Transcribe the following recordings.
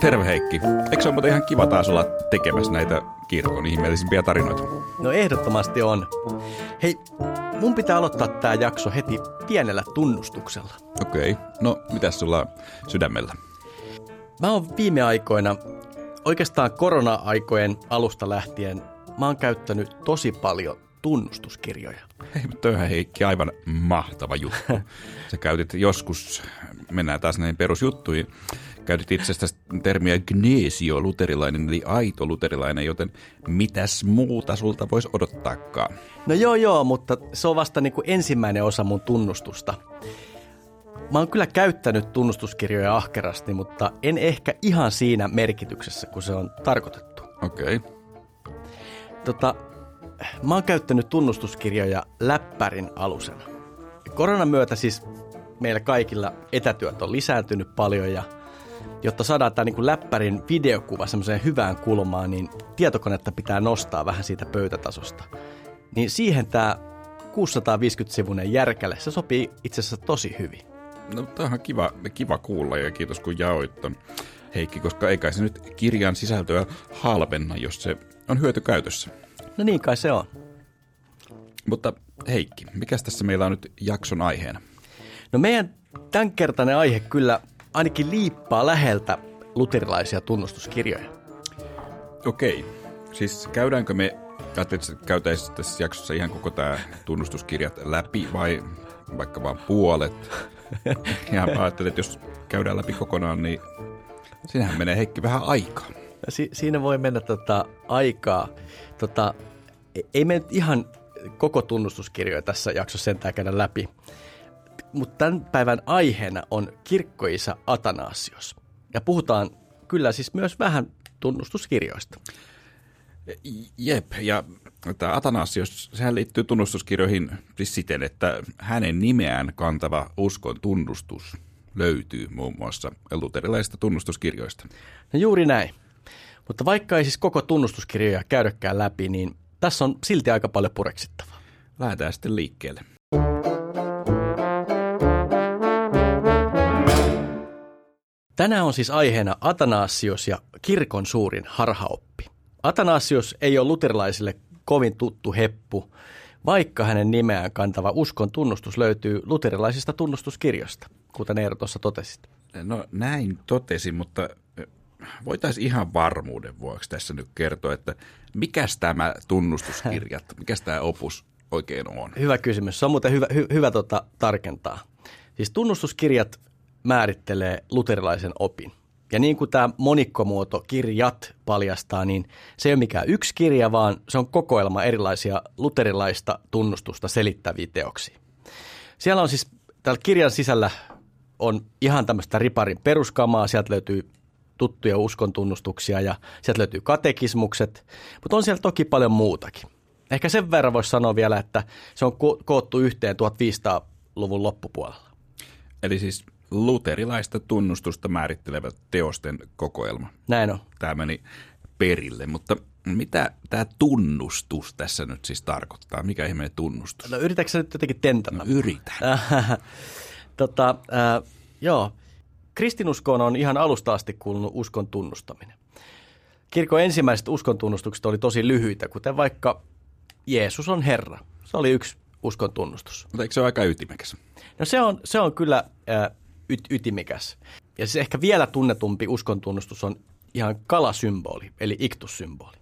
Terve terve Heikki. Eikö se ole muuten ihan kiva taas olla tekemässä näitä kirkon ihmeellisimpiä tarinoita? No ehdottomasti on. Hei, mun pitää aloittaa tämä jakso heti pienellä tunnustuksella. Okei. Okay. No, mitäs sulla sydämellä? Mä oon viime aikoina, oikeastaan korona-aikojen alusta lähtien, mä oon käyttänyt tosi paljon tunnustuskirjoja. Hei, mutta on Heikki aivan mahtava juttu. Sä käytit joskus, mennään taas näihin perusjuttuihin, käytit itse asiassa termiä gnesio luterilainen, eli aito luterilainen, joten mitäs muuta sulta voisi odottaakaan? No joo joo, mutta se on vasta niin kuin ensimmäinen osa mun tunnustusta. Mä oon kyllä käyttänyt tunnustuskirjoja ahkerasti, mutta en ehkä ihan siinä merkityksessä, kun se on tarkoitettu. Okei. Okay. Tota, mä oon käyttänyt tunnustuskirjoja läppärin alusena. Koronan myötä siis meillä kaikilla etätyöt on lisääntynyt paljon ja jotta saadaan tämä niin läppärin videokuva semmoiseen hyvään kulmaan, niin tietokonetta pitää nostaa vähän siitä pöytätasosta. Niin siihen tämä 650-sivuinen järkäle, se sopii itse asiassa tosi hyvin. No tämä on kiva, kiva kuulla ja kiitos kun jaoit ton Heikki, koska eikä se nyt kirjan sisältöä halvenna, jos se on hyötykäytössä. No niin kai se on. Mutta Heikki, mikä tässä meillä on nyt jakson aiheena? No meidän tämänkertainen aihe kyllä ainakin liippaa läheltä luterilaisia tunnustuskirjoja. Okei. Siis käydäänkö me, ajattelit, että käytäisiin tässä jaksossa ihan koko tämä tunnustuskirjat läpi vai vaikka vain puolet? ja ajattelin, että jos käydään läpi kokonaan, niin sinähän menee Heikki vähän aikaa. Si- siinä voi mennä tota aikaa. Tota, e- ei me nyt ihan koko tunnustuskirjoja tässä jaksossa sentään käydä läpi. Mutta tämän päivän aiheena on kirkkoisa Atanasios. Ja puhutaan kyllä siis myös vähän tunnustuskirjoista. Jep, ja tämä Atanasios, sehän liittyy tunnustuskirjoihin siis siten, että hänen nimeään kantava uskon tunnustus löytyy muun muassa luterilaisista tunnustuskirjoista. No juuri näin. Mutta vaikka ei siis koko tunnustuskirjoja käydäkään läpi, niin tässä on silti aika paljon pureksittavaa. Lähdetään sitten liikkeelle. Tänään on siis aiheena Atanasios ja kirkon suurin harhaoppi. Atanasios ei ole luterilaisille kovin tuttu heppu, vaikka hänen nimeään kantava uskon tunnustus löytyy luterilaisista tunnustuskirjoista, kuten Eero tuossa totesit. No näin totesin, mutta voitaisiin ihan varmuuden vuoksi tässä nyt kertoa, että mikä tämä tunnustuskirjat, mikä tämä opus oikein on? Hyvä kysymys. Se on muuten hyvä, hy, hyvä tota, tarkentaa. Siis tunnustuskirjat määrittelee luterilaisen opin. Ja niin kuin tämä monikkomuoto kirjat paljastaa, niin se ei ole mikään yksi kirja, vaan se on kokoelma erilaisia luterilaista tunnustusta selittäviä teoksia. Siellä on siis, täällä kirjan sisällä on ihan tämmöistä riparin peruskamaa, sieltä löytyy tuttuja uskontunnustuksia ja sieltä löytyy katekismukset, mutta on siellä toki paljon muutakin. Ehkä sen verran voisi sanoa vielä, että se on koottu yhteen 1500-luvun loppupuolella. Eli siis luterilaista tunnustusta määrittelevä teosten kokoelma. Näin on. Tämä meni perille, mutta mitä tämä tunnustus tässä nyt siis tarkoittaa? Mikä ihmeen tunnustus? No yritätkö nyt jotenkin tentata? No, yritän. tota, äh, joo, kristinuskoon on ihan alusta asti kuulunut uskon tunnustaminen. Kirkon ensimmäiset uskon tunnustukset oli tosi lyhyitä, kuten vaikka Jeesus on Herra. Se oli yksi uskon tunnustus. Mutta eikö se ole aika ytimekäs? No se on, se on kyllä äh, yt, ytimekäs. Ja siis ehkä vielä tunnetumpi uskon tunnustus on ihan kalasymboli, eli iktussymboli.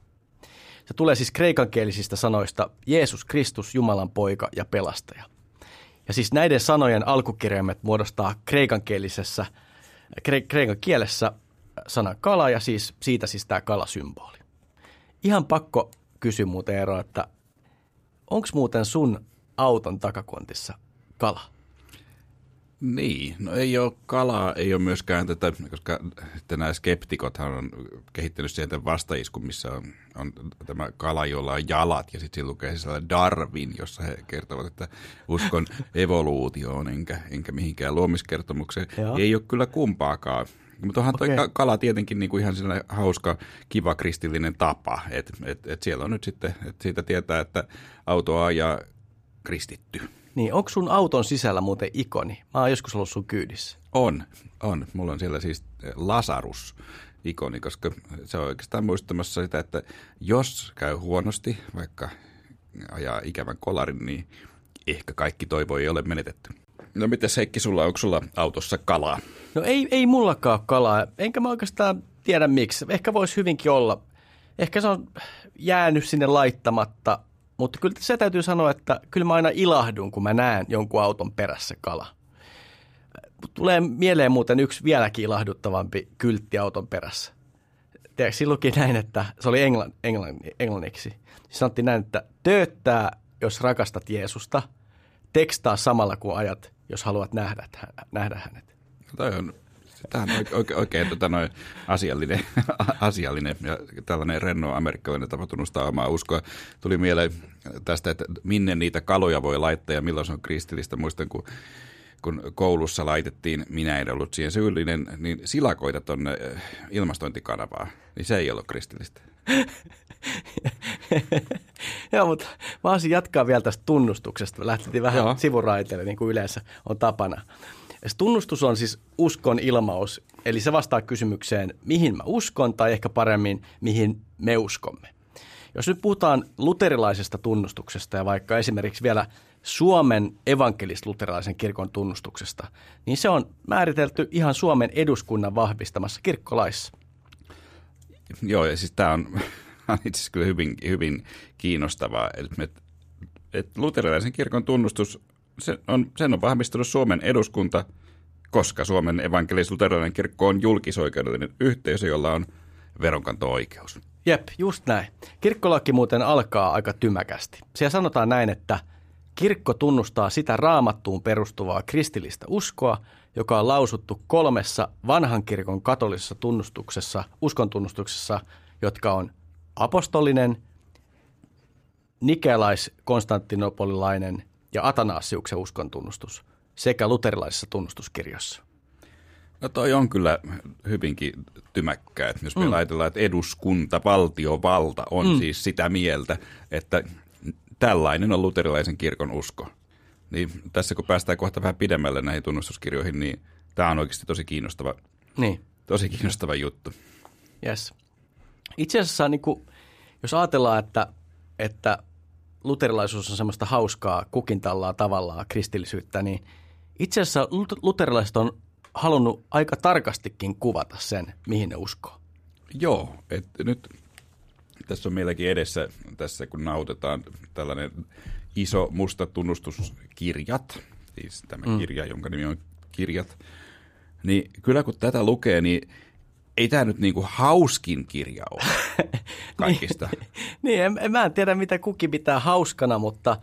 Se tulee siis kreikankielisistä sanoista Jeesus Kristus, Jumalan poika ja pelastaja. Ja siis näiden sanojen alkukirjaimet muodostaa kreikankielisessä – kre- kreikan kielessä sana kala ja siis, siitä siis tämä kalasymboli. Ihan pakko kysyä muuten Eero, että onko muuten sun auton takakontissa kala? Niin, no ei ole kalaa, ei ole myöskään tätä, koska nämä skeptikothan on kehittänyt sieltä vastaiskun, missä on, on tämä kala, jolla on jalat, ja sitten siinä lukee siellä Darwin, jossa he kertovat, että uskon evoluutioon, enkä, enkä mihinkään luomiskertomukseen. Joo. Ei ole kyllä kumpaakaan. Mutta onhan okay. kala tietenkin niin kuin ihan sellainen hauska, kiva kristillinen tapa, että et, et siellä on nyt sitten, että siitä tietää, että auto ajaa kristitty. Niin, onko sun auton sisällä muuten ikoni? Mä oon joskus ollut sun kyydissä. On, on. Mulla on siellä siis Lasarus ikoni, koska se on oikeastaan muistamassa sitä, että jos käy huonosti, vaikka ajaa ikävän kolarin, niin ehkä kaikki toivo ei ole menetetty. No miten Heikki, sulla, onko sulla autossa kalaa? No ei, ei mullakaan ole kalaa, enkä mä oikeastaan tiedä miksi. Ehkä voisi hyvinkin olla. Ehkä se on jäänyt sinne laittamatta, mutta kyllä se täytyy sanoa, että kyllä mä aina ilahdun, kun mä näen jonkun auton perässä kala. Tulee mieleen muuten yksi vieläkin ilahduttavampi kyltti auton perässä. Tiedätkö, silloinkin näin, että se oli englann, englann, englanniksi. Sanottiin näin, että tööttää, jos rakastat Jeesusta. Tekstaa samalla, kun ajat, jos haluat nähdä, nähdä hänet. Toi on Tämä on oikein, oikein tota noin asiallinen, asiallinen ja tällainen renno amerikkalainen tapa tunnustaa omaa uskoa. Tuli mieleen tästä, että minne niitä kaloja voi laittaa ja milloin se on kristillistä. Muistan, kun kun koulussa laitettiin, minä en ollut siihen syyllinen, niin silakoita tuonne eh, ilmastointikanavaa, niin se ei ollut kristillistä. Joo, mutta mä jatkaa vielä tästä tunnustuksesta. Lähtettiin vähän Joo. sivuraiteille, niin kuin yleensä on tapana. Ja tunnustus on siis uskon ilmaus, eli se vastaa kysymykseen, mihin mä uskon, tai ehkä paremmin, mihin me uskomme. Jos nyt puhutaan luterilaisesta tunnustuksesta ja vaikka esimerkiksi vielä Suomen evankelis-luterilaisen kirkon tunnustuksesta, niin se on määritelty ihan Suomen eduskunnan vahvistamassa kirkkolaissa. Joo, ja siis tämä on itse asiassa kyllä hyvin, hyvin kiinnostavaa, että, että luterilaisen kirkon tunnustus se on, sen on vahvistanut Suomen eduskunta, koska Suomen evankelis-luterilainen kirkko on julkisoikeudellinen yhteisö, jolla on veronkanto-oikeus. Jep, just näin. Kirkkolaki muuten alkaa aika tymäkästi. Siellä sanotaan näin, että kirkko tunnustaa sitä raamattuun perustuvaa kristillistä uskoa, joka on lausuttu kolmessa vanhan kirkon katolisessa tunnustuksessa, uskontunnustuksessa, jotka on apostolinen, nikelais-konstantinopolilainen ja Atanasiuksen uskontunnustus sekä luterilaisessa tunnustuskirjassa. No toi on kyllä hyvinkin tymäkkää, että jos me mm. ajatellaan, että eduskunta, valtiovalta on mm. siis sitä mieltä, että tällainen on luterilaisen kirkon usko. Niin tässä kun päästään kohta vähän pidemmälle näihin tunnustuskirjoihin, niin tämä on oikeasti tosi kiinnostava, niin. tosi kiinnostava juttu. Yes. Itse asiassa niin kuin, jos ajatellaan, että, että luterilaisuus on semmoista hauskaa kukintallaa tavallaan kristillisyyttä, niin itse asiassa luterilaiset on halunnut aika tarkastikin kuvata sen, mihin ne uskoo. Joo, että nyt tässä on meilläkin edessä, tässä kun nautetaan tällainen iso musta tunnustuskirjat, siis tämä mm. kirja, jonka nimi on Kirjat, niin kyllä kun tätä lukee, niin ei tämä nyt niinku hauskin kirja ole kaikista. niin, niin en, en, mä en tiedä mitä kuki pitää hauskana, mutta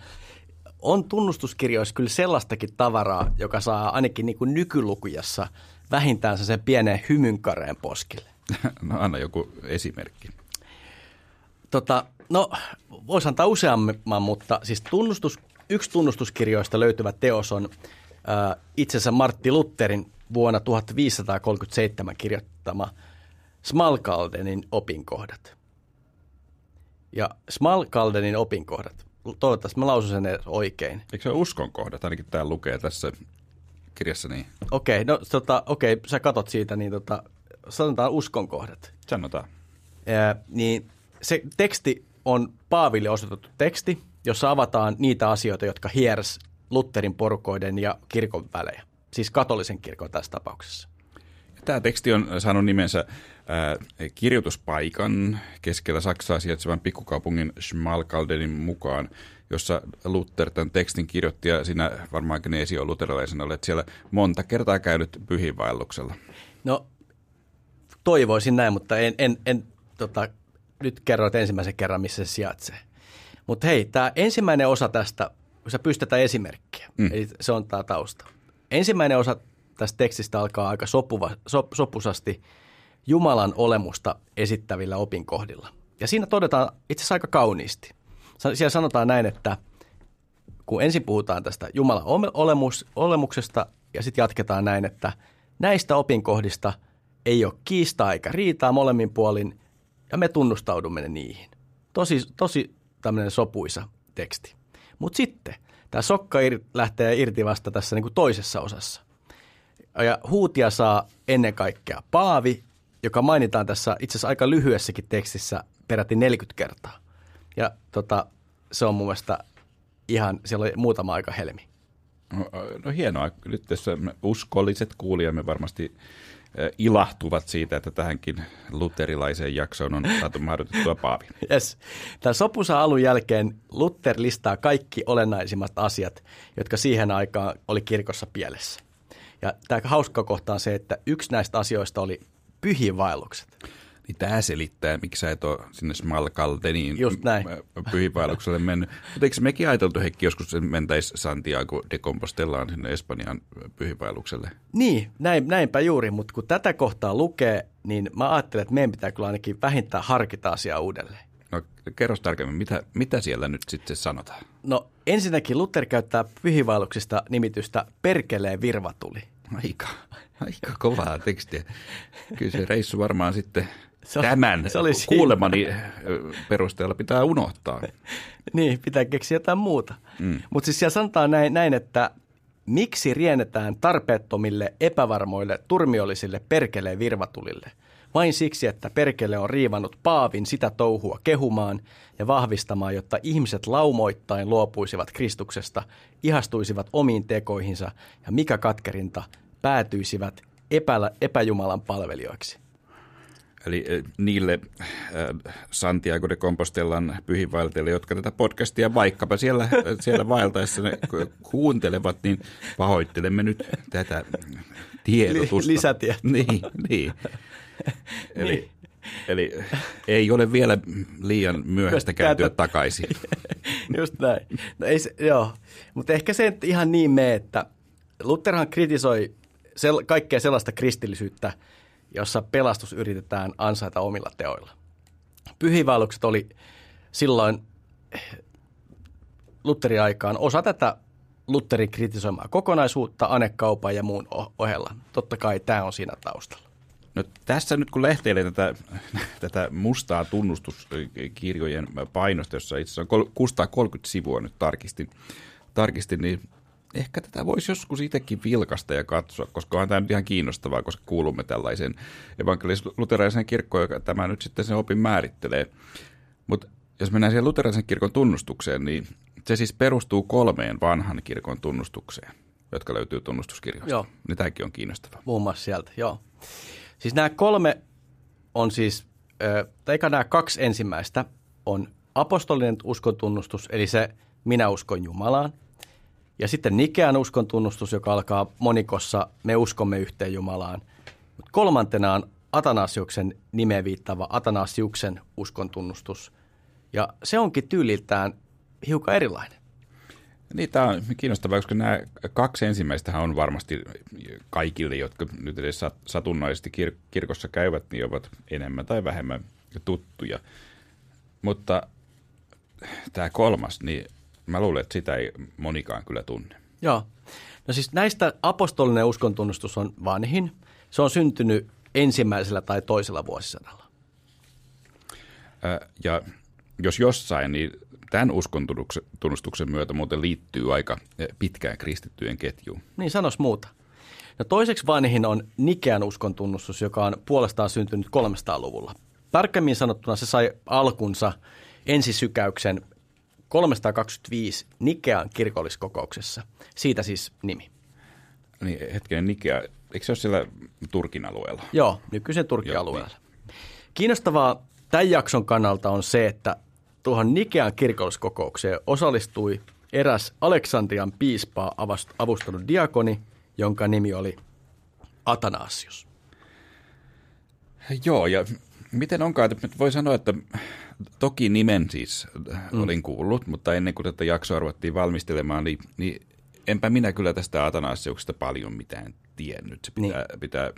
on tunnustuskirjoissa kyllä sellaistakin tavaraa, joka saa ainakin niin kuin nykylukujassa vähintään sen pienen hymynkareen poskille. No anna joku esimerkki. Tota, no, voisi antaa useamman, mutta siis tunnustus, yksi tunnustuskirjoista löytyvä teos on äh, itsensä Martti Lutherin vuonna 1537 kirjoittama Smalkaldenin opinkohdat. Ja Smalkaldenin opinkohdat, toivottavasti mä lausun sen oikein. Eikö se ole uskonkohdat, ainakin tämä lukee tässä kirjassa niin? Okei, okay, no tota, okei, okay, sä katot siitä, niin tota, sanotaan uskonkohdat. Sanotaan. Ja, niin se teksti on Paaville osoitettu teksti, jossa avataan niitä asioita, jotka hiers Lutherin porukoiden ja kirkon välejä siis katolisen kirkon tässä tapauksessa. Tämä teksti on saanut nimensä ää, kirjoituspaikan keskellä Saksaa sijaitsevan pikkukaupungin Schmalkaldenin mukaan, jossa Luther tämän tekstin kirjoitti ja siinä varmaan Gnesi on luterilaisena olet siellä monta kertaa käynyt pyhiinvaelluksella. No toivoisin näin, mutta en, en, en tota, nyt kerroit ensimmäisen kerran, missä se sijaitsee. Mutta hei, tämä ensimmäinen osa tästä, kun sä pystytään esimerkkiä, mm. eli se on tämä tausta. Ensimmäinen osa tästä tekstistä alkaa aika sopuva, sop, sopusasti Jumalan olemusta esittävillä opinkohdilla. Ja siinä todetaan itse asiassa aika kauniisti. Siellä sanotaan näin, että kun ensin puhutaan tästä Jumalan olemus, olemuksesta ja sitten jatketaan näin, että näistä opinkohdista ei ole kiistaa eikä riitaa molemmin puolin ja me tunnustaudumme niihin. Tosi, tosi tämmöinen sopuisa teksti. Mutta sitten Tämä sokka ir, lähtee irti vasta tässä niin kuin toisessa osassa. Ja huutia saa ennen kaikkea Paavi, joka mainitaan tässä itse asiassa aika lyhyessäkin tekstissä peräti 40 kertaa. Ja tota, se on mun mielestä ihan, siellä oli muutama aika helmi. No, no hienoa. Nyt tässä uskolliset kuulijamme varmasti ilahtuvat siitä, että tähänkin luterilaiseen jaksoon on saatu mahdotettua Paavi. Yes. Tämän sopunsa alun jälkeen Luther listaa kaikki olennaisimmat asiat, jotka siihen aikaan oli kirkossa pielessä. Ja tämä hauska kohta on se, että yksi näistä asioista oli pyhiinvaellukset. Niin tämä selittää, miksi sä et ole sinne Smalcaldeniin Just näin. pyhiinvaellukselle mennyt. Mutta eikö mekin ajateltu, Heikki, joskus mentäisi Santiago de Compostelaan sinne Espanjan pyhiinvaellukselle? Niin, näin, näinpä juuri, mutta kun tätä kohtaa lukee, niin mä ajattelen, että meidän pitää kyllä ainakin vähintään harkita asiaa uudelleen. No kerro tarkemmin, mitä, mitä siellä nyt sitten sanotaan? No ensinnäkin Luther käyttää pyhiinvaelluksista nimitystä perkeleen virvatuli. Aika, aika kovaa tekstiä. Kyllä se reissu varmaan sitten Se tämän se oli kuulemani ö, perusteella pitää unohtaa. niin, pitää keksiä jotain muuta. Mm. Mutta siis siellä sanotaan näin, näin, että miksi riennetään tarpeettomille, epävarmoille, turmiollisille perkeleen virvatulille? Vain siksi, että perkele on riivannut paavin sitä touhua kehumaan ja vahvistamaan, jotta ihmiset laumoittain luopuisivat Kristuksesta, ihastuisivat omiin tekoihinsa ja mikä katkerinta päätyisivät epä, epäjumalan palvelijoiksi. Eli eh, niille äh, Santiago de Compostellan pyhinvaeltajille, jotka tätä podcastia vaikkapa siellä, äh, siellä vaeltaessa ne ku- kuuntelevat, niin pahoittelemme nyt tätä tiedotusta. Li- lisätietoa. Niin, niin. Eli, Niin. eli ei ole vielä liian myöhäistä kääntyä täältä- takaisin. Just näin. No ei se, joo, mutta ehkä se ihan niin mene, että Lutherhan kritisoi sel, kaikkea sellaista kristillisyyttä, jossa pelastus yritetään ansaita omilla teoilla. Pyhiinvaellukset oli silloin Lutherin aikaan osa tätä Lutherin kritisoimaa kokonaisuutta anekaupan ja muun ohella. Totta kai tämä on siinä taustalla. No tässä nyt kun lehteilee tätä, tätä mustaa tunnustuskirjojen painosta, jossa itse asiassa on kol- 630 sivua nyt tarkistin, tarkistin, niin ehkä tätä voisi joskus itsekin vilkasta ja katsoa, koska on tämä nyt ihan kiinnostavaa, koska kuulumme tällaiseen evankelis-luterilaiseen kirkkoon, joka tämä nyt sitten sen opin määrittelee. Mutta jos mennään siihen luterilaisen kirkon tunnustukseen, niin se siis perustuu kolmeen vanhan kirkon tunnustukseen, jotka löytyy tunnustuskirjoista. Joo. Niin tämäkin on kiinnostavaa. Muun muassa sieltä, joo. Siis nämä kolme on siis, tai eikä nämä kaksi ensimmäistä on apostolinen uskontunnustus, eli se minä uskon Jumalaan. Ja sitten Nikean uskontunnustus, joka alkaa monikossa me uskomme yhteen Jumalaan. Mutta kolmantena on Atanasiuksen nimeen viittaava Atanasiuksen uskontunnustus. Ja se onkin tyyliltään hiukan erilainen. Niin, tämä on kiinnostavaa, koska nämä kaksi ensimmäistä on varmasti kaikille, jotka nyt edes sat- satunnaisesti kir- kirkossa käyvät, niin ovat enemmän tai vähemmän tuttuja. Mutta tämä kolmas, niin mä luulen, että sitä ei monikaan kyllä tunne. Joo. No siis näistä apostolinen uskontunnustus on vanhin. Se on syntynyt ensimmäisellä tai toisella vuosisadalla. Ää, Ja jos jossain, niin tämän uskontunnustuksen myötä muuten liittyy aika pitkään kristittyjen ketjuun. Niin sanos muuta. No toiseksi vanhin on Nikean uskontunnustus, joka on puolestaan syntynyt 300-luvulla. Tarkemmin sanottuna se sai alkunsa ensisykäyksen 325 Nikean kirkolliskokouksessa. Siitä siis nimi. Niin hetkinen, Nikea, eikö se ole siellä Turkin alueella? Joo, nykyisen Turkin Joo, alueella. Kiinnostavaa tämän jakson kannalta on se, että tuohon Nikean kirkolliskokoukseen osallistui eräs Aleksandrian piispaa avustanut diakoni, jonka nimi oli Atanasius. Joo, ja miten onkaan, että voi sanoa, että toki nimen siis mm. olin kuullut, mutta ennen kuin tätä jaksoa ruvettiin valmistelemaan, niin, niin enpä minä kyllä tästä Atanasiuksesta paljon mitään tiennyt. Se pitää, niin. pitää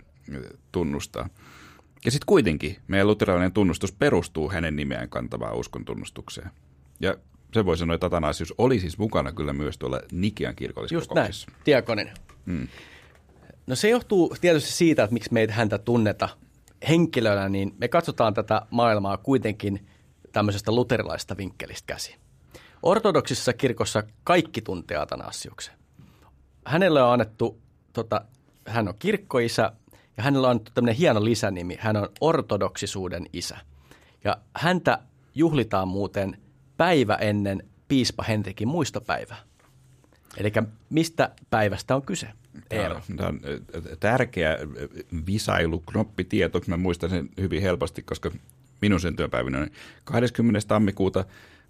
tunnustaa. Ja sitten kuitenkin meidän luterilainen tunnustus perustuu hänen nimeään kantavaan uskon tunnustukseen. Ja se voi sanoa, että Atanasius oli siis mukana kyllä myös tuolla Nikian Just näin, kirkolliskokouksessa. diakoninen. Mm. No se johtuu tietysti siitä, että miksi meitä häntä tunneta henkilönä, niin me katsotaan tätä maailmaa kuitenkin tämmöisestä luterilaista vinkkelistä käsin. Ortodoksisessa kirkossa kaikki tuntee Atanasiuksen. Hänelle on annettu tota, hän on kirkkoisä ja hänellä on tämmöinen hieno lisänimi. Hän on ortodoksisuuden isä. Ja häntä juhlitaan muuten päivä ennen piispa Henrikin muistopäivää. Eli mistä päivästä on kyse? Eero. Tämä on tärkeä visailu, knoppitieto. Mä muistan sen hyvin helposti, koska minun syntymäpäiväni on 20. tammikuuta.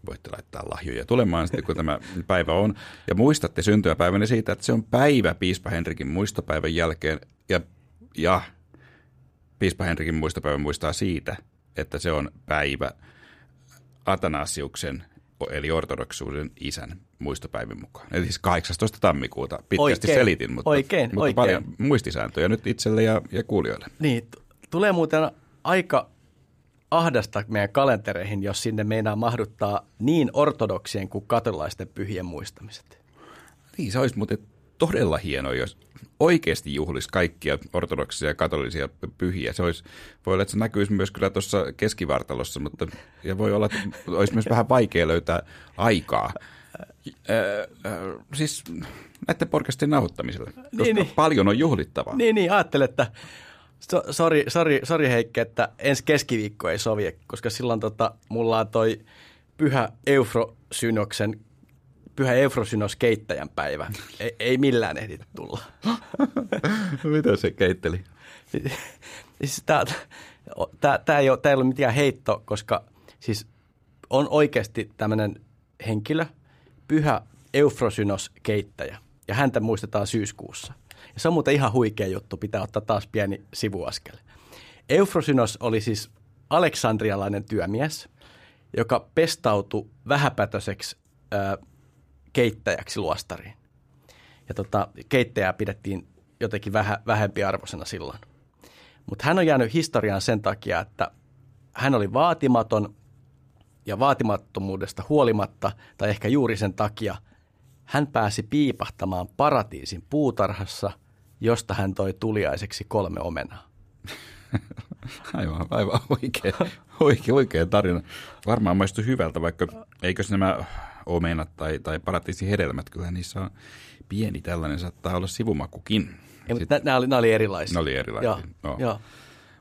Voitte laittaa lahjoja tulemaan sitten, kun tämä päivä on. Ja muistatte syntymäpäiväni siitä, että se on päivä Piispa Henrikin muistopäivän jälkeen. Ja, ja Piispa Henrikin muistopäivä muistaa siitä, että se on päivä Atanasiuksen eli ortodoksuuden isän muistopäivän mukaan. Eli siis 18. tammikuuta. Pitkästi Oikein, selitin, mutta, oikein, mutta oikein. paljon muistisääntöjä nyt itselle ja, ja kuulijoille. Niin, t- tulee muuten aika ahdasta meidän kalentereihin, jos sinne meinaa mahduttaa niin ortodoksien kuin katolaisten pyhien muistamiset. Niin, se olisi muuten todella hienoa, jos oikeasti juhlisi kaikkia ortodoksisia ja katolisia pyhiä. Se olisi, voi olla, että se näkyisi myös kyllä tuossa keskivartalossa, mutta ja voi olla, että olisi myös vähän vaikea löytää aikaa. Öö, öö, siis näiden podcastien nauhoittamiselle, koska Niin, niin. paljon on juhlittavaa. Niin, niin, ajattelin, että so, sori, sori, sori Heikki, että ensi keskiviikko ei sovi, koska silloin tota, mulla on toi pyhä Eufrosynoksen, pyhä Eufrosynos keittäjän päivä. Ei, ei millään ehdi tulla. Mitä se keitteli? siis tämä, ei ole, ei ole mitään heitto, koska siis on oikeasti tämmöinen henkilö, pyhä Eufrosynos keittäjä, ja häntä muistetaan syyskuussa. Ja se on muuten ihan huikea juttu, pitää ottaa taas pieni sivuaskel. Eufrosynos oli siis aleksandrialainen työmies, joka pestautui vähäpätöiseksi ää, keittäjäksi luostariin. Ja tota, keittäjää pidettiin jotenkin vähä, vähempiarvoisena silloin. Mutta hän on jäänyt historiaan sen takia, että hän oli vaatimaton ja vaatimattomuudesta huolimatta, tai ehkä juuri sen takia, hän pääsi piipahtamaan paratiisin puutarhassa, josta hän toi tuliaiseksi kolme omenaa. Aivan, aivan oikea, oikea, oikea tarina. Varmaan maistui hyvältä, vaikka eikös nämä omenat tai, tai paratiisin hedelmät, kyllä niissä on pieni tällainen, saattaa olla sivumakukin. Ja, mutta nämä oli, nämä oli erilaisia. Ne oli erilaisia, Joo, joo. joo.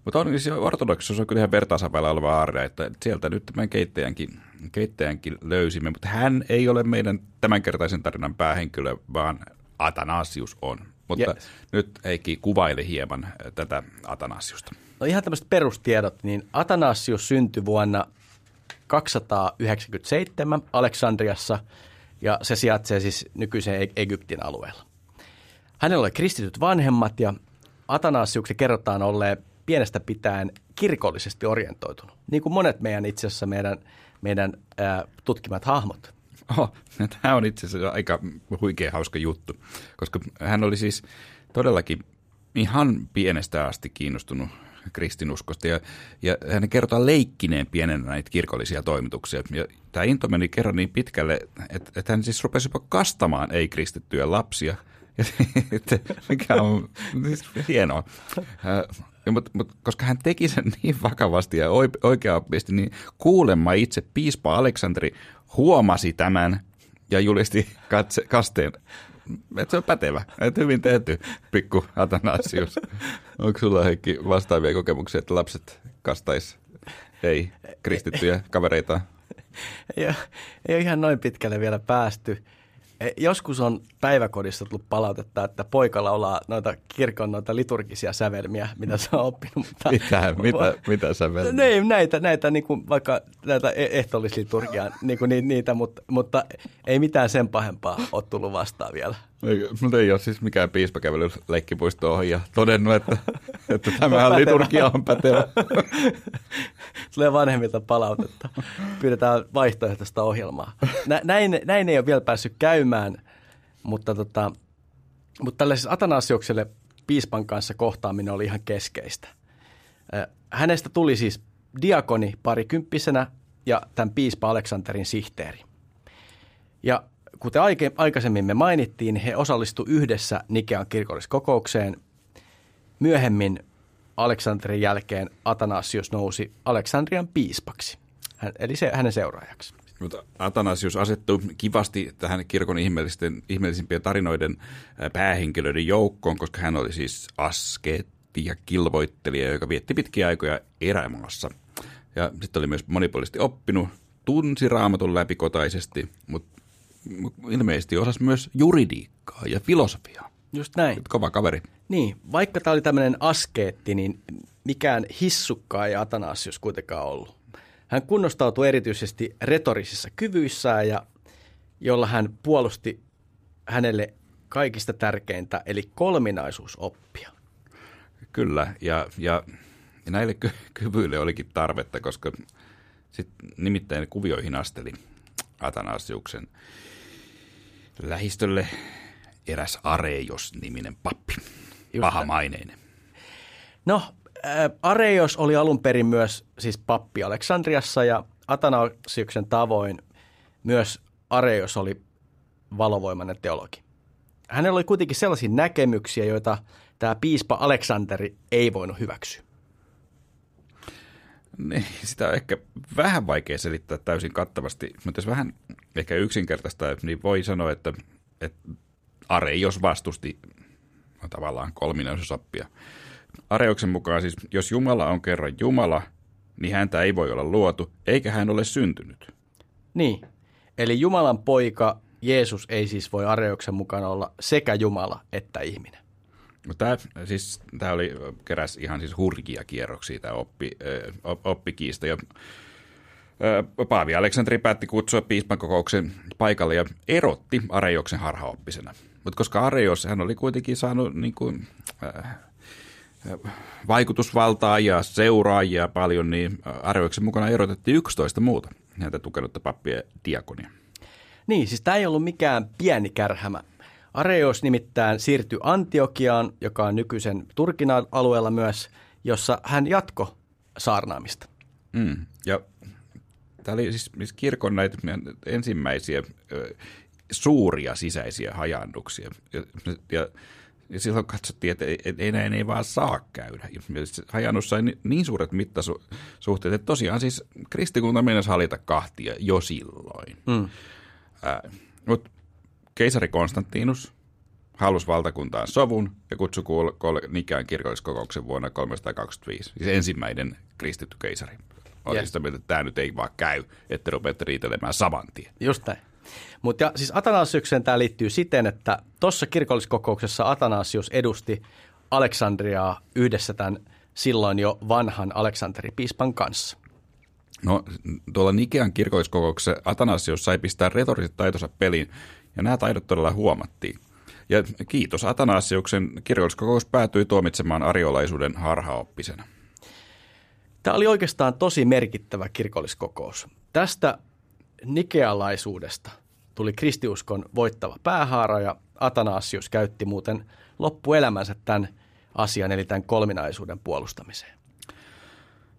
Mutta on, siis ortodoksisuus on kyllä ihan vertaisavailla oleva aarre, että sieltä nyt tämän keittäjänkin, keittäjänkin löysimme, mutta hän ei ole meidän tämänkertaisen tarinan päähenkilö, vaan Atanasius on. Mutta Yes. nyt Heikki kuvaili hieman tätä Atanasiusta. No ihan tämmöiset perustiedot, niin Atanasius syntyi vuonna 297 Aleksandriassa ja se sijaitsee siis nykyisen E- Egyptin alueella. Hänellä oli kristityt vanhemmat ja Atanasiuksen kerrotaan olleen pienestä pitäen kirkollisesti orientoitunut, niin kuin monet meidän itse asiassa meidän, meidän ää, tutkimat hahmot. Oho, tämä on itse asiassa aika huikea hauska juttu, koska hän oli siis todellakin ihan pienestä asti kiinnostunut kristinuskosta ja, ja hän kertoo leikkineen pienenä näitä kirkollisia toimituksia. Ja tämä into meni kerran niin pitkälle, että, että hän siis rupesi jopa kastamaan ei-kristittyjä lapsia. Mikä on siis hienoa. Ja, mutta, mutta, koska hän teki sen niin vakavasti ja oi- oikeaoppisesti, niin kuulemma itse piispa Aleksanteri huomasi tämän ja julisti katse, kasteen. Että se on pätevä, että hyvin tehty, pikku Atanasius. Onko sulla Heikki vastaavia kokemuksia, että lapset kastais ei kristittyjä kavereita? Ei, ole- ei ole ihan noin pitkälle vielä päästy. E, Joskus on päiväkodissa tullut palautetta, että poika laulaa noita kirkon noita liturgisia sävelmiä, mitä se on oppinut. Mutta, Mitä, mitä, mitä sä vielä? No ei, näitä, näitä niin kuin vaikka näitä e- ehtoollisliturgiaa, niin kuin niitä, mutta, mutta ei mitään sen pahempaa ole tullut vastaan vielä. Mutta ei ole siis mikään piispa kävellyt leikkipuistoon ja todennut, että, että tämä liturgia on pätevä. Tulee vanhemmilta palautetta. Pyydetään vaihtoehtoista ohjelmaa. Nä, näin, näin ei ole vielä päässyt käymään, mutta, tota, mutta tälle siis Atanasiukselle piispan kanssa kohtaaminen oli ihan keskeistä. Hänestä tuli siis diakoni parikymppisenä ja tämän piispa Aleksanterin sihteeri. Ja kuten aike, aikaisemmin me mainittiin, he osallistuivat yhdessä Nikean kirkolliskokoukseen. Myöhemmin Aleksanterin jälkeen Atanasius nousi Aleksandrian piispaksi, hän, eli se, hänen seuraajaksi. Mutta Atanasius asettui kivasti tähän kirkon ihmeellisten, ihmeellisimpien tarinoiden päähenkilöiden joukkoon, koska hän oli siis askeetti ja kilvoittelija, joka vietti pitkiä aikoja erämaassa. Ja sitten oli myös monipuolisesti oppinut, tunsi raamatun läpikotaisesti, mutta ilmeisesti osasi myös juridiikkaa ja filosofiaa. Just näin. Kova kaveri. Niin, vaikka tämä oli tämmöinen askeetti, niin mikään hissukkaa ei Atanasius kuitenkaan ollut. Hän kunnostautui erityisesti retorisissa kyvyissään ja jolla hän puolusti hänelle kaikista tärkeintä, eli kolminaisuusoppia. Kyllä, ja, ja, ja näille ky- kyvyille olikin tarvetta, koska sit nimittäin kuvioihin asteli Atanasiuksen lähistölle eräs Areios-niminen pappi, Just pahamaineinen. No, Areios oli alun perin myös siis pappi Aleksandriassa ja Atanasiuksen tavoin myös Areios oli valovoimainen teologi. Hänellä oli kuitenkin sellaisia näkemyksiä, joita tämä piispa Aleksanteri ei voinut hyväksyä. Niin, sitä on ehkä vähän vaikea selittää täysin kattavasti, mutta jos vähän ehkä yksinkertaista, niin voi sanoa, että, että Areios vastusti tavallaan kolminaisuusoppia. Areoksen mukaan siis, jos Jumala on kerran Jumala, niin häntä ei voi olla luotu, eikä hän ole syntynyt. Niin, eli Jumalan poika Jeesus ei siis voi Areoksen mukaan olla sekä Jumala että ihminen. No tämä, siis, tämä oli, keräs ihan siis hurjia kierroksia tämä oppi, oppikiista. Ja, Paavi Aleksanteri päätti kutsua piispan kokouksen paikalle ja erotti Areioksen harhaoppisena. Mutta koska Areios, hän oli kuitenkin saanut niin kuin, äh, vaikutusvaltaa ja seuraajia paljon, niin Areioksen mukana erotettiin 11 muuta häntä tukenutta pappia diakonia. Niin, siis tämä ei ollut mikään pieni kärhämä. Areios nimittäin siirtyi Antiokiaan, joka on nykyisen Turkin alueella myös, jossa hän jatko saarnaamista. Mm, ja tämä oli siis, siis kirkon näitä ensimmäisiä suuria sisäisiä hajannuksia. Ja, ja, ja silloin katsottiin, että ei, ei näin ei vaan saa käydä. Hajannus sai niin suuret mittasuhteet, että tosiaan siis kristikunta meinasi halita kahtia jo silloin. Mm. Äh, Mutta keisari Konstantinus halusi valtakuntaan sovun ja kutsui Nikään kirkolliskokouksen vuonna 325. Siis ensimmäinen kristitty keisari. Oli yes. sitä mieltä, että tämä nyt ei vaan käy, että rupeatte riitelemään saman tien. Just näin. Mutta siis Atanasiukseen tämä liittyy siten, että tuossa kirkolliskokouksessa Atanasius edusti Aleksandriaa yhdessä tämän silloin jo vanhan Aleksanteri-piispan kanssa. No tuolla Nikean kirkolliskokouksessa Atanasius sai pistää retoriset taitonsa peliin, ja nämä taidot todella huomattiin. Ja kiitos Atanasiuksen kirkolliskokous päätyi tuomitsemaan ariolaisuuden harhaoppisena. Tämä oli oikeastaan tosi merkittävä kirkolliskokous. Tästä nikealaisuudesta tuli kristiuskon voittava päähaara ja Atanasius käytti muuten loppuelämänsä tämän asian eli tämän kolminaisuuden puolustamiseen.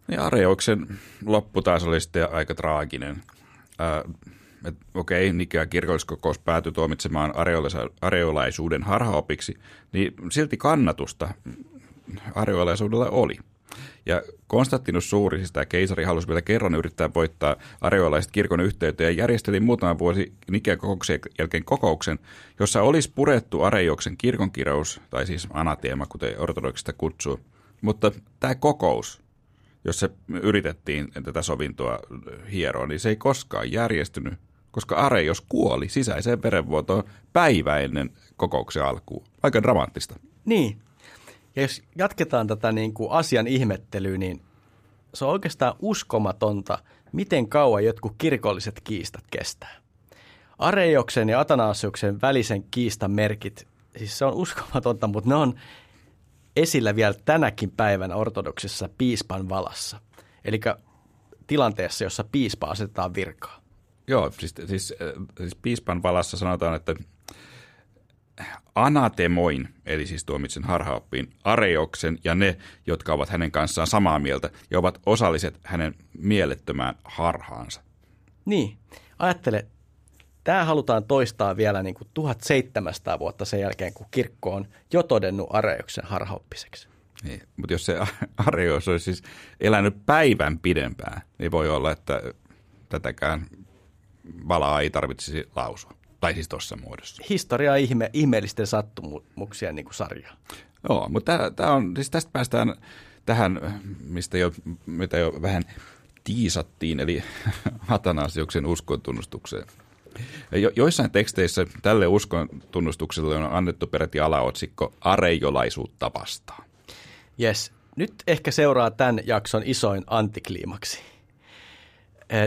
Niin Areoksen loppu taas oli sitten aika traaginen. Äh, okei, Nikea kirkolliskokous päätyi tuomitsemaan areolaisuuden harhaopiksi, niin silti kannatusta areolaisuudella oli. Ja Konstantinus Suuri, siis tämä keisari, halusi vielä kerran yrittää voittaa areolaiset kirkon yhteyteen ja järjesteli muutama vuosi Nikean kokouksen jälkeen kokouksen, jossa olisi purettu Areioksen kirkonkirous, tai siis anateema, kuten ortodoksista kutsuu. Mutta tämä kokous, jossa yritettiin tätä sovintoa hieroa, niin se ei koskaan järjestynyt, koska Areios kuoli sisäiseen verenvuotoon päivä ennen kokouksen alkuun. Aika dramaattista. Niin, ja jos jatketaan tätä niin kuin asian ihmettelyä, niin se on oikeastaan uskomatonta, miten kauan jotkut kirkolliset kiistat kestää. Areioksen ja Atanasiuksen välisen kiistan merkit, siis se on uskomatonta, mutta ne on esillä vielä tänäkin päivänä ortodoksissa piispan valassa. Eli tilanteessa, jossa piispa asetetaan virkaa. Joo, siis, siis, siis piispan valassa sanotaan, että anatemoin, eli siis tuomitsen harhaoppiin, Areoksen ja ne, jotka ovat hänen kanssaan samaa mieltä ja ovat osalliset hänen mielettömään harhaansa. Niin, ajattele, tämä halutaan toistaa vielä niin kuin 1700 vuotta sen jälkeen, kun kirkko on jo todennut Areoksen harhaoppiseksi. Niin, mutta jos se Areos olisi siis elänyt päivän pidempään, niin voi olla, että tätäkään valaa ei tarvitsisi lausua. Tai siis tuossa muodossa. Historia ihme, ihmeellisten sattumuksien niin kuin sarja. Joo, mutta tämä on, siis tästä päästään tähän, mistä jo, mitä jo vähän tiisattiin, eli Atanasiuksen uskontunnustukseen. Jo, joissain teksteissä tälle uskontunnustukselle on annettu peräti alaotsikko areiolaisuutta vastaan. Yes. Nyt ehkä seuraa tämän jakson isoin antikliimaksi.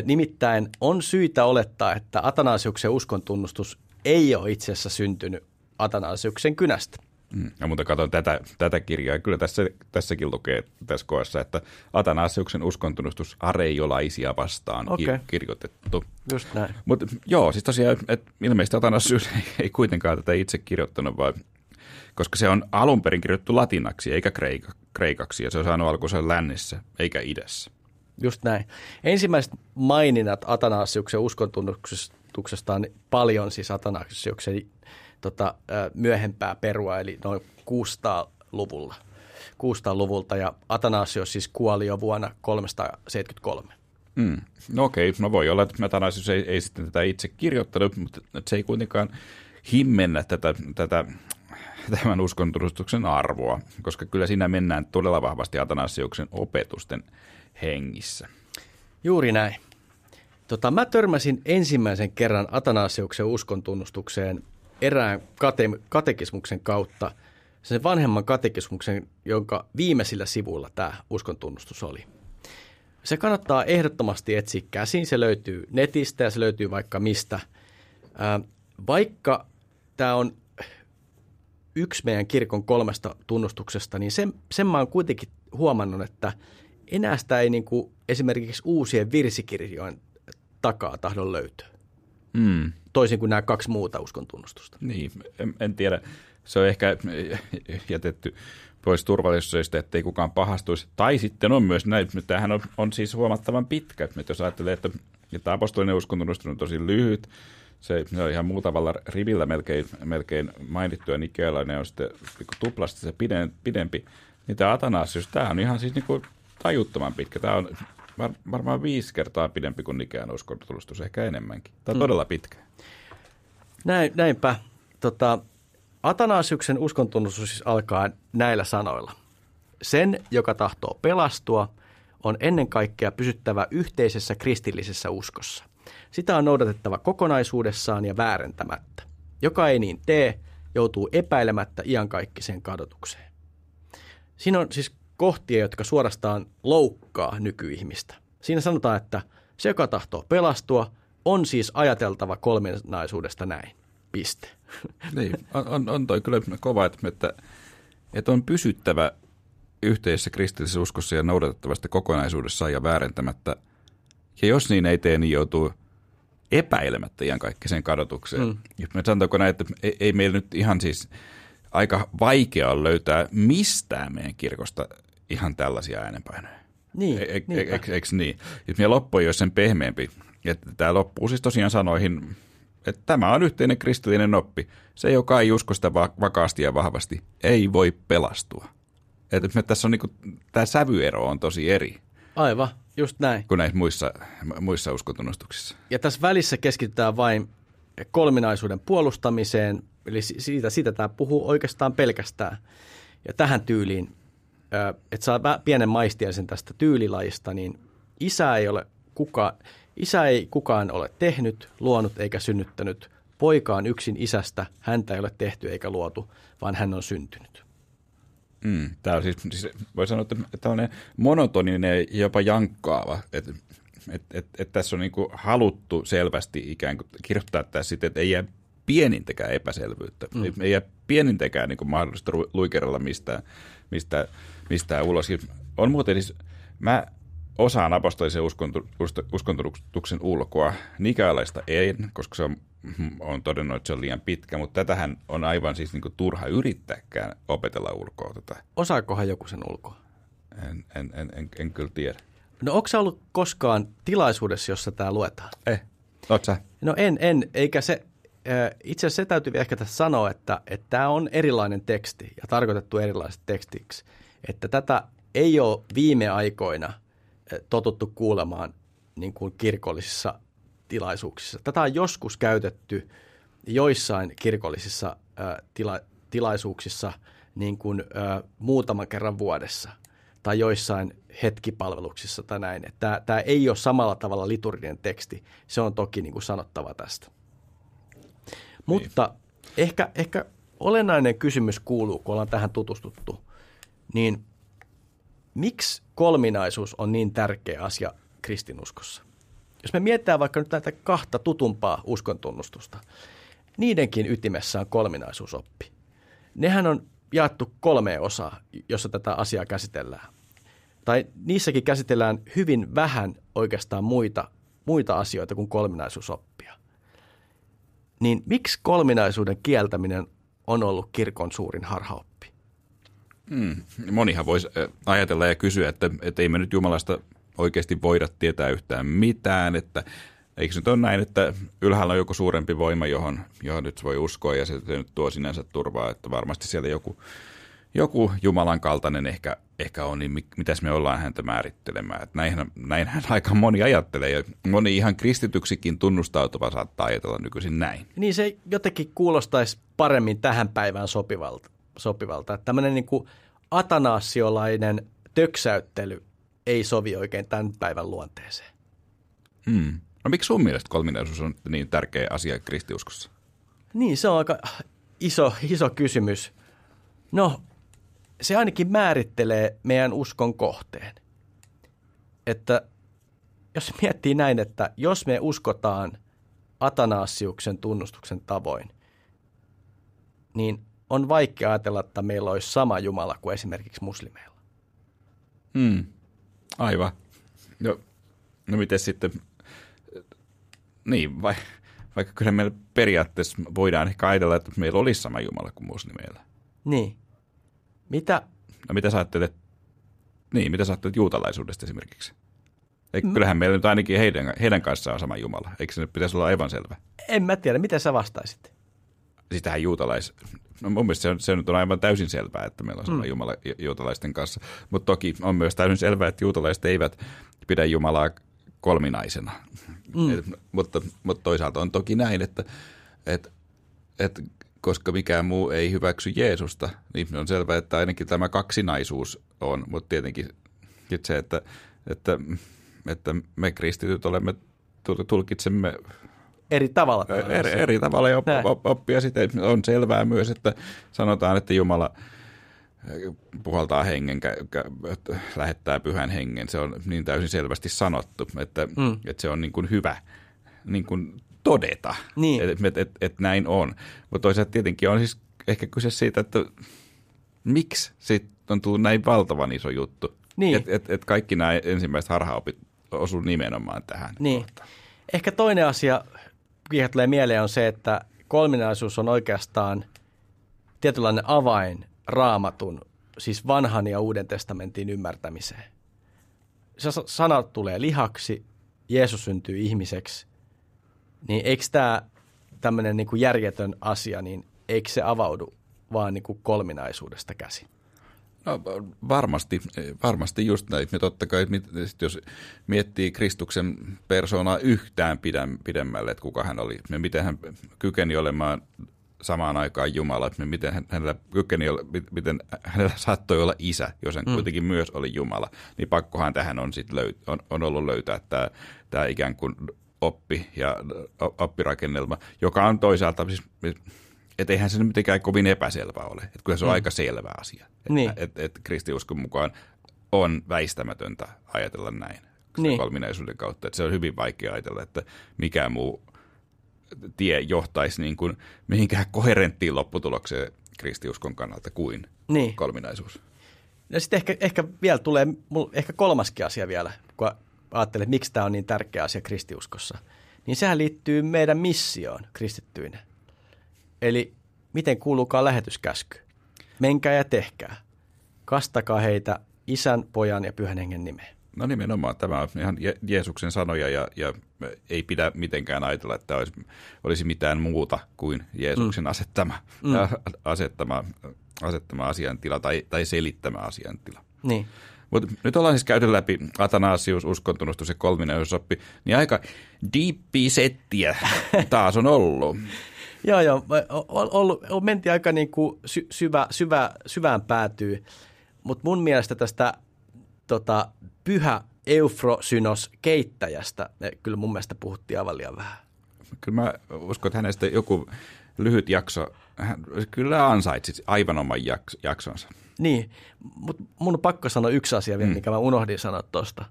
Nimittäin on syytä olettaa, että Atanasiuksen uskontunnustus ei ole itse asiassa syntynyt Atanasiuksen kynästä. Mm. Ja mutta katson tätä, tätä kirjaa. Kyllä tässä, tässäkin lukee tässä koessa, että Atanasiuksen uskontunnustus areiolaisia vastaan okay. kirjoitettu. Just näin. Mutta joo, siis tosiaan, että ilmeisesti Atanasius ei, ei kuitenkaan tätä itse kirjoittanut, vaan koska se on alun perin kirjoittu latinaksi eikä kreika, kreikaksi, ja se on saanut alkunsa lännessä eikä idässä. Just näin. Ensimmäiset maininnat Atanasiuksen uskontunnuksesta on paljon siis Atanasiuksen tota, myöhempää perua, eli noin 600-luvulla. 600-luvulta ja Atanasios siis kuoli jo vuonna 373. Mm. No okei, no voi olla, että Atanasius ei, ei sitten tätä itse kirjoittanut, mutta se ei kuitenkaan himmennä tätä, tätä tämän uskontunnustuksen arvoa, koska kyllä siinä mennään todella vahvasti Atanasiuksen opetusten hengissä. Juuri näin. Tota, mä törmäsin ensimmäisen kerran Atanasiuksen uskontunnustukseen erään kate- katekismuksen kautta, sen vanhemman katekismuksen, jonka viimeisillä sivuilla tämä uskontunnustus oli. Se kannattaa ehdottomasti etsiä käsin, se löytyy netistä ja se löytyy vaikka mistä. Ää, vaikka tämä on yksi meidän kirkon kolmesta tunnustuksesta, niin sen, sen mä oon kuitenkin huomannut, että enää sitä ei niin kuin esimerkiksi uusien virsikirjojen takaa tahdon löytyä. Mm. Toisin kuin nämä kaksi muuta uskontunnustusta. Niin, en, en tiedä. Se on ehkä jätetty pois turvallisuudesta, ettei kukaan pahastuisi. Tai sitten on myös näin, että tämähän on, on siis huomattavan pitkä. Että jos ajattelee, että, että apostolinen uskontunnustus on tosi lyhyt, se, se on ihan muutamalla rivillä melkein, melkein mainittu ja Nikealainen on sitten niin tuplasti se pidempi. Niin tämä Atanasius, tämä on ihan siis niin kuin tajuttoman pitkä. Tämä on var, varmaan viisi kertaa pidempi kuin Nikean uskontunnustus, ehkä enemmänkin. Tämä on mm. todella pitkä. Näin, näinpä. Tota, Atanasiuksen uskontunnustus siis alkaa näillä sanoilla. Sen, joka tahtoo pelastua, on ennen kaikkea pysyttävä yhteisessä kristillisessä uskossa. Sitä on noudatettava kokonaisuudessaan ja väärentämättä. Joka ei niin tee, joutuu epäilemättä iankaikkiseen kadotukseen. Siinä on siis kohtia, jotka suorastaan loukkaa nykyihmistä. Siinä sanotaan, että se, joka tahtoo pelastua, on siis ajateltava kolminaisuudesta näin. Piste. Niin, on, on, on toi kyllä kova, että, että, että on pysyttävä yhteisessä kristillisessä uskossa ja noudatettavasta kokonaisuudessaan ja väärentämättä. Ja jos niin ei tee, niin joutuu epäilemättä sen kadotukseen. Mm. Me sanotaanko näin, että ei, ei meillä nyt ihan siis aika vaikea on löytää mistään meidän kirkosta ihan tällaisia äänenpainoja. Niin, e, e, e, Eikö niin? Ja meidän loppu ei ole sen pehmeämpi. Että tämä loppuu siis tosiaan sanoihin, että tämä on yhteinen kristillinen oppi. Se, joka ei usko sitä vakaasti ja vahvasti, ei voi pelastua. Että me tässä on niinku, tämä sävyero on tosi eri. Aivan, just näin. Kuin näissä muissa, muissa uskontunnustuksissa. Ja tässä välissä keskitytään vain kolminaisuuden puolustamiseen, eli siitä, siitä tämä puhuu oikeastaan pelkästään. Ja tähän tyyliin, että saa pienen maistiaisen tästä tyylilajista, niin isä ei ole kukaan, isä ei kukaan ole tehnyt, luonut eikä synnyttänyt. Poika on yksin isästä, häntä ei ole tehty eikä luotu, vaan hän on syntynyt. Mm, tämä on siis, siis, voi sanoa, että tällainen monotoninen jopa jankkaava, että et, et, et tässä on niinku haluttu selvästi ikään kuin kirjoittaa tässä sitten, että ei jää pienintäkään epäselvyyttä, mm. ei, ei jää pienintäkään niinku mahdollista luikerella mistään, mistään, mistään ulos. On muuten siis, mä osaan apostolisen uskontuksen ulkoa. Nikaalaista en, koska se on, on todennut, että se on liian pitkä, mutta tätähän on aivan siis niin kuin turha yrittääkään opetella ulkoa tätä. Osaakohan joku sen ulkoa? En, en, en, en, en kyllä tiedä. No onko ollut koskaan tilaisuudessa, jossa tämä luetaan? Eh, oot sä? No en, en, eikä se, itse asiassa se täytyy ehkä tässä sanoa, että, että tämä on erilainen teksti ja tarkoitettu erilaiseksi tekstiksi. Että tätä ei ole viime aikoina – totuttu kuulemaan niin kuin kirkollisissa tilaisuuksissa. Tätä on joskus käytetty joissain kirkollisissa ää, tila, tilaisuuksissa niin kuin, ää, muutaman kerran vuodessa tai joissain hetkipalveluksissa tai näin. Tämä, tämä ei ole samalla tavalla liturginen teksti. Se on toki niin kuin sanottava tästä. Mutta niin. ehkä, ehkä olennainen kysymys kuuluu, kun ollaan tähän tutustuttu, niin miksi kolminaisuus on niin tärkeä asia kristinuskossa? Jos me mietitään vaikka nyt näitä kahta tutumpaa uskontunnustusta, niidenkin ytimessä on kolminaisuusoppi. Nehän on jaettu kolmeen osaa, jossa tätä asiaa käsitellään. Tai niissäkin käsitellään hyvin vähän oikeastaan muita, muita asioita kuin kolminaisuusoppia. Niin miksi kolminaisuuden kieltäminen on ollut kirkon suurin harhaoppi? Hmm. Monihan voisi ajatella ja kysyä, että, että ei me nyt Jumalasta oikeasti voida tietää yhtään mitään, että eikö nyt ole näin, että ylhäällä on joku suurempi voima, johon, johon nyt voi uskoa ja se nyt tuo sinänsä turvaa, että varmasti siellä joku, joku Jumalan kaltainen ehkä, ehkä on, niin mitäs me ollaan häntä määrittelemään. Että näinhän, näinhän aika moni ajattelee ja moni ihan kristityksikin tunnustautuva saattaa ajatella nykyisin näin. Niin se jotenkin kuulostaisi paremmin tähän päivään sopivalta. sopivalta. Että tämmöinen niin kuin atanaassiolainen töksäyttely ei sovi oikein tämän päivän luonteeseen. Hmm. No miksi sun mielestä kolminaisuus on niin tärkeä asia kristiuskossa? Niin, se on aika iso, iso kysymys. No, se ainakin määrittelee meidän uskon kohteen. Että jos miettii näin, että jos me uskotaan Atanasiuksen tunnustuksen tavoin, niin on vaikea ajatella, että meillä olisi sama Jumala kuin esimerkiksi muslimeilla. Hmm. Aivan. No, no miten sitten, niin, vai, vaikka kyllä meillä periaatteessa voidaan ehkä ajatella, että meillä olisi sama Jumala kuin muslimeilla. Niin. Mitä? No mitä sä ajattelet, niin, mitä sä ajattelet juutalaisuudesta esimerkiksi? Eikö. Kyllähän meillä nyt ainakin heidän, heidän kanssaan on sama Jumala. Eikö se nyt pitäisi olla aivan selvä? En mä tiedä. Miten sä vastaisit? Sitähän juutalais... No mun mielestä se, on, se nyt on aivan täysin selvää, että meillä on sama mm. Jumala juutalaisten kanssa. Mutta toki on myös täysin selvää, että juutalaiset eivät pidä Jumalaa kolminaisena. Mm. Et, mutta, mutta toisaalta on toki näin, että, että, että koska mikään muu ei hyväksy Jeesusta, niin on selvää, että ainakin tämä kaksinaisuus on, mutta tietenkin se, että, että, että me kristityt olemme, tulkitsemme eri tavalla. Eri, eri tavalla ja oppia sitten on selvää myös, että sanotaan, että Jumala puhaltaa hengen, lähettää pyhän hengen. Se on niin täysin selvästi sanottu, että, mm. että se on niin kuin hyvä niin kuin todeta, niin. että et, et, et näin on. Mutta toisaalta tietenkin on siis ehkä kyse siitä, että miksi siitä on tullut näin valtavan iso juttu. Niin. Että et, et kaikki nämä ensimmäiset harhaopit osu nimenomaan tähän. Niin. Ehkä toinen asia, tulee mieleen, on se, että kolminaisuus on oikeastaan tietynlainen avain raamatun, siis vanhan ja uuden testamentin ymmärtämiseen. Se sana tulee lihaksi, Jeesus syntyy ihmiseksi, niin eikö tämä tämmöinen niin järjetön asia, niin eikö se avaudu vaan niin kuin kolminaisuudesta käsin? No varmasti, varmasti just näin. Ja totta kai, jos miettii Kristuksen persoonaa yhtään pidemmälle, että kuka hän oli, ja miten hän kykeni olemaan samaan aikaan Jumala, että miten hänellä kykeni, miten hänellä saattoi olla isä, jos hän mm. kuitenkin myös oli Jumala, niin pakkohan tähän on, sit löy, on, on ollut löytää tämä, tämä ikään kuin oppi ja oppirakennelma, joka on toisaalta siis että eihän se mitenkään kovin epäselvä ole. Että kyllä se on mm. aika selvä asia. Että niin. et, et kristiuskon mukaan on väistämätöntä ajatella näin niin. kolminaisuuden kautta. Että se on hyvin vaikea ajatella, että mikään muu tie johtaisi niin kuin mihinkään koherenttiin lopputulokseen kristiuskon kannalta kuin niin. kolminaisuus. Ja sitten ehkä, ehkä vielä tulee, ehkä kolmaskin asia vielä, kun ajattelee, että miksi tämä on niin tärkeä asia kristiuskossa. Niin sehän liittyy meidän missioon kristittyinä. Eli miten kuuluukaan lähetyskäsky? Menkää ja tehkää. Kastakaa heitä isän, pojan ja pyhän hengen nimeen. No nimenomaan, tämä on ihan Jeesuksen sanoja ja, ja ei pidä mitenkään ajatella, että olisi, olisi mitään muuta kuin Jeesuksen mm. asettama, mm. asettama, asettama asiantila tai, tai selittämä asiantila. Niin. Mutta nyt ollaan siis käyty läpi Atanasius, uskontunnustus ja kolminaisuusoppi, niin aika diippiä settiä taas on ollut. joo, joo. Ollut, ollut, mentiin aika niin kuin sy, syvä, syvä, syvään päätyy, mutta mun mielestä tästä tota, pyhä Eufrosynos keittäjästä, ne kyllä mun mielestä puhuttiin aivan liian vähän. Kyllä mä uskon, että hänestä joku lyhyt jakso, hän kyllä ansaitsi aivan oman jaks, jaksonsa. Niin, mutta mun on pakko sanoa yksi asia vielä, mm. mikä mä unohdin sanoa tuosta.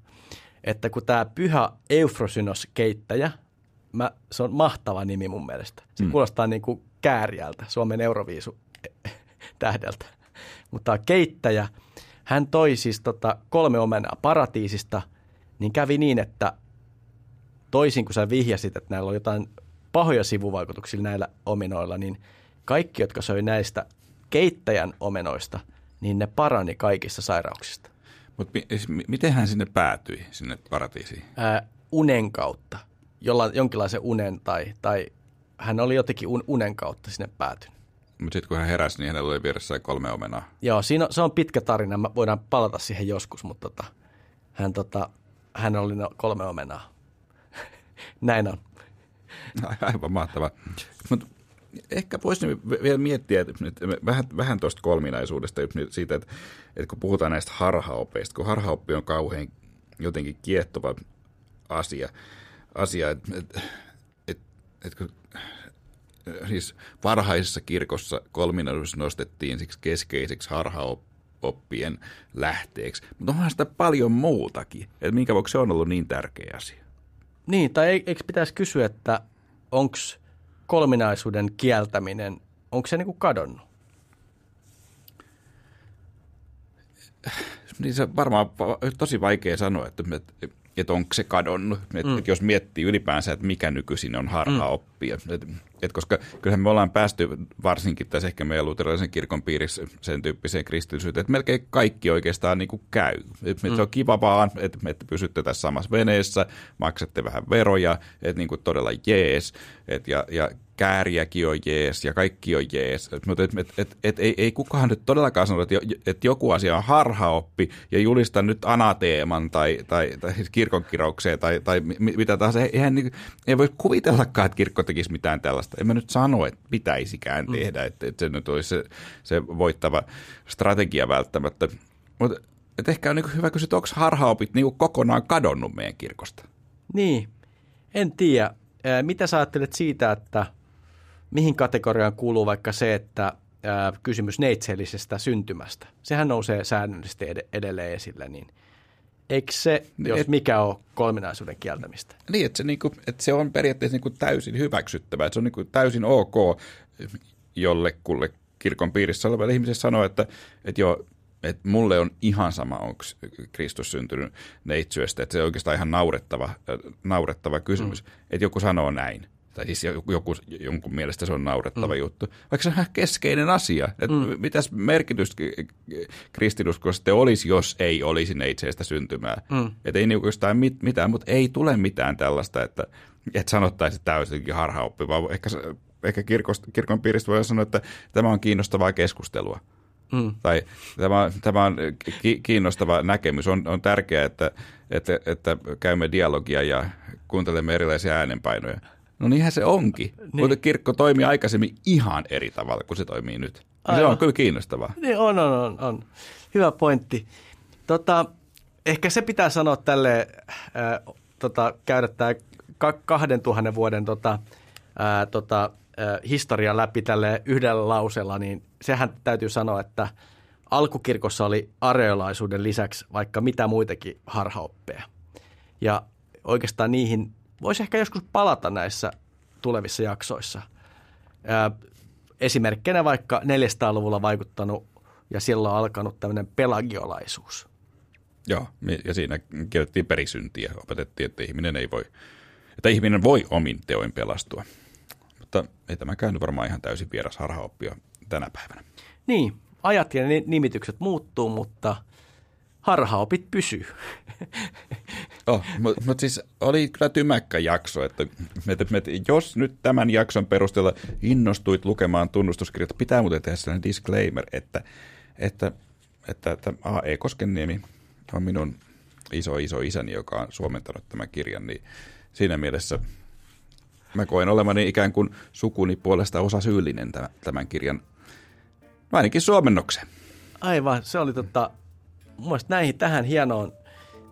Että kun tämä pyhä Eufrosynos keittäjä, mä, se on mahtava nimi mun mielestä. Se mm. kuulostaa niin kuin kääriältä, Suomen Euroviisu tähdeltä. Mutta keittäjä, hän toi siis tota kolme omenaa paratiisista, niin kävi niin, että toisin kuin sä vihjasit, että näillä on jotain pahoja sivuvaikutuksia näillä omenoilla, niin kaikki, jotka söi näistä keittäjän omenoista, niin ne parani kaikista sairauksista. Mutta mi- miten hän sinne päätyi, sinne paratiisiin? Ää, unen kautta, jolla, jonkinlaisen unen tai, tai hän oli jotenkin un, unen kautta sinne päätynyt. Mutta sitten kun hän heräsi, niin hänellä oli vieressä kolme omenaa. Joo, siinä on, se on pitkä tarina. Me voidaan palata siihen joskus, mutta tota, hän, tota, hän oli no kolme omenaa. Näin on. Aivan mahtavaa. Mutta ehkä voisin vielä miettiä että nyt vähän, vähän tuosta kolminaisuudesta, siitä, että, että kun puhutaan näistä harhaopeista, kun harhaoppi on kauhean jotenkin kiehtova asia, asia että, että, että, että siis varhaisessa kirkossa kolminaisuus nostettiin siksi keskeiseksi harhaoppien lähteeksi, mutta onhan sitä paljon muutakin, että minkä vuoksi se on ollut niin tärkeä asia. Niin, tai eikö pitäisi kysyä, että onko kolminaisuuden kieltäminen, onko se niinku kadonnut? Niin se varmaan tosi vaikea sanoa, että, että, onko se kadonnut. Että, mm. että jos miettii ylipäänsä, että mikä nykyisin on harhaoppia. Mm. Että, että koska kyllähän me ollaan päästy varsinkin tässä ehkä meidän luterilaisen kirkon piirissä sen tyyppiseen kristillisyyteen, että melkein kaikki oikeastaan niin kuin käy. Että mm. Se on kiva vaan, että, että pysytte tässä samassa veneessä, maksatte vähän veroja, että niin kuin todella jees. Että ja, ja kääriäkin on jees ja kaikki on jees. Mutta et, et, et, et, ei, ei kukaan nyt todellakaan sano, että, että joku asia on harhaoppi ja julista nyt anateeman tai, tai, tai siis kirkonkiraukseen tai, tai mitä tahansa. Eihän, ei voi kuvitellakaan, että kirkko tekisi mitään tällaista. En mä nyt sano, että pitäisikään mm. tehdä, että, että se nyt olisi se, se voittava strategia välttämättä. Mutta ehkä on niin hyvä kysyä, että onko harhaopit niin kokonaan kadonnut meidän kirkosta? Niin, en tiedä. Mitä sä ajattelet siitä, että – mihin kategoriaan kuuluu vaikka se, että ää, kysymys neitseellisestä syntymästä. Sehän nousee säännöllisesti ed- edelleen esille, niin eikö se, jos et, mikä on kolminaisuuden kieltämistä? Niin, että se, niinku, että se on periaatteessa niinku täysin hyväksyttävää, että se on niinku täysin ok jollekulle kirkon piirissä olevalle ihmiselle sanoa, että, että joo, että mulle on ihan sama, onko Kristus syntynyt neitsyöstä, että se on oikeastaan ihan naurettava, naurettava kysymys, mm. että joku sanoo näin tai siis joku, jonkun mielestä se on naurettava mm. juttu, vaikka se on ihan keskeinen asia. Että mm. Mitäs merkitys kristinuskossa sitten olisi, jos ei olisi neitseistä syntymää? Mm. Että ei niinku oikeastaan mit, mitään, mutta ei tule mitään tällaista, että, että sanottaisiin, että tämä olisi jotenkin harhaoppi, vaan ehkä, ehkä kirkosta, kirkon piiristä voi sanoa, että tämä on kiinnostavaa keskustelua. Mm. Tai tämä, tämä on kiinnostava näkemys. On, on tärkeää, että, että, että käymme dialogia ja kuuntelemme erilaisia äänenpainoja. No niinhän se onkin, niin. mutta kirkko toimii aikaisemmin ihan eri tavalla kuin se toimii nyt. Se on kyllä kiinnostavaa. Niin on, on, on, on. Hyvä pointti. Tota, ehkä se pitää sanoa tälle, äh, tota, käydä tämä 2000 vuoden tota, äh, tota, äh, historia läpi tälle yhdellä lauseella, niin sehän täytyy sanoa, että alkukirkossa oli areolaisuuden lisäksi vaikka mitä muitakin harhaoppeja. Ja oikeastaan niihin voisi ehkä joskus palata näissä tulevissa jaksoissa. Ää, esimerkkinä vaikka 400-luvulla vaikuttanut ja silloin alkanut tämmöinen pelagiolaisuus. Joo, ja siinä kiellettiin perisyntiä. Opetettiin, että ihminen ei voi, että ihminen voi omin teoin pelastua. Mutta ei tämä käynyt varmaan ihan täysin vieras harhaoppia tänä päivänä. Niin, ajat ja nimitykset muuttuu, mutta – harhaopit pysyy. Oh, mutta mut siis oli kyllä tymäkkä jakso, että, että, että jos nyt tämän jakson perusteella innostuit lukemaan tunnustuskirjat, pitää muuten tehdä sellainen disclaimer, että, että, että, että A.E. Koskeniemi on minun iso iso isäni, joka on suomentanut tämän kirjan, niin siinä mielessä mä koen olemani ikään kuin sukuni puolesta osa syyllinen tämän kirjan, ainakin suomennokseen. Aivan, se oli tota, mun näihin tähän hienoon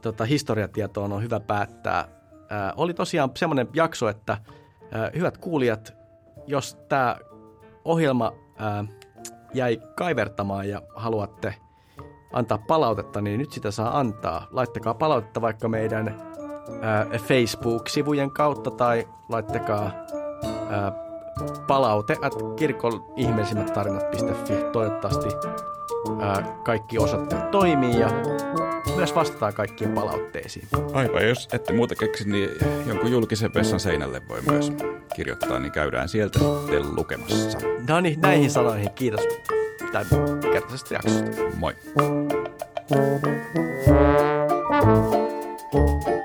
tota, historiatietoon on hyvä päättää. Ää, oli tosiaan semmoinen jakso, että ää, hyvät kuulijat, jos tämä ohjelma ää, jäi kaivertamaan ja haluatte antaa palautetta, niin nyt sitä saa antaa. Laittakaa palautetta vaikka meidän ää, Facebook-sivujen kautta tai laittakaa ää, palaute at kirkon ihmeellisimmät tarinat.fi. Toivottavasti ää, kaikki osoitteet toimii ja myös vastataan kaikkiin palautteisiin. Aivan, jos ette muuta keksi, niin jonkun julkisen vessan seinälle voi myös kirjoittaa, niin käydään sieltä sitten lukemassa. No niin, näihin sanoihin kiitos tämän kertaisesta jaksosta. Moi. Thank you.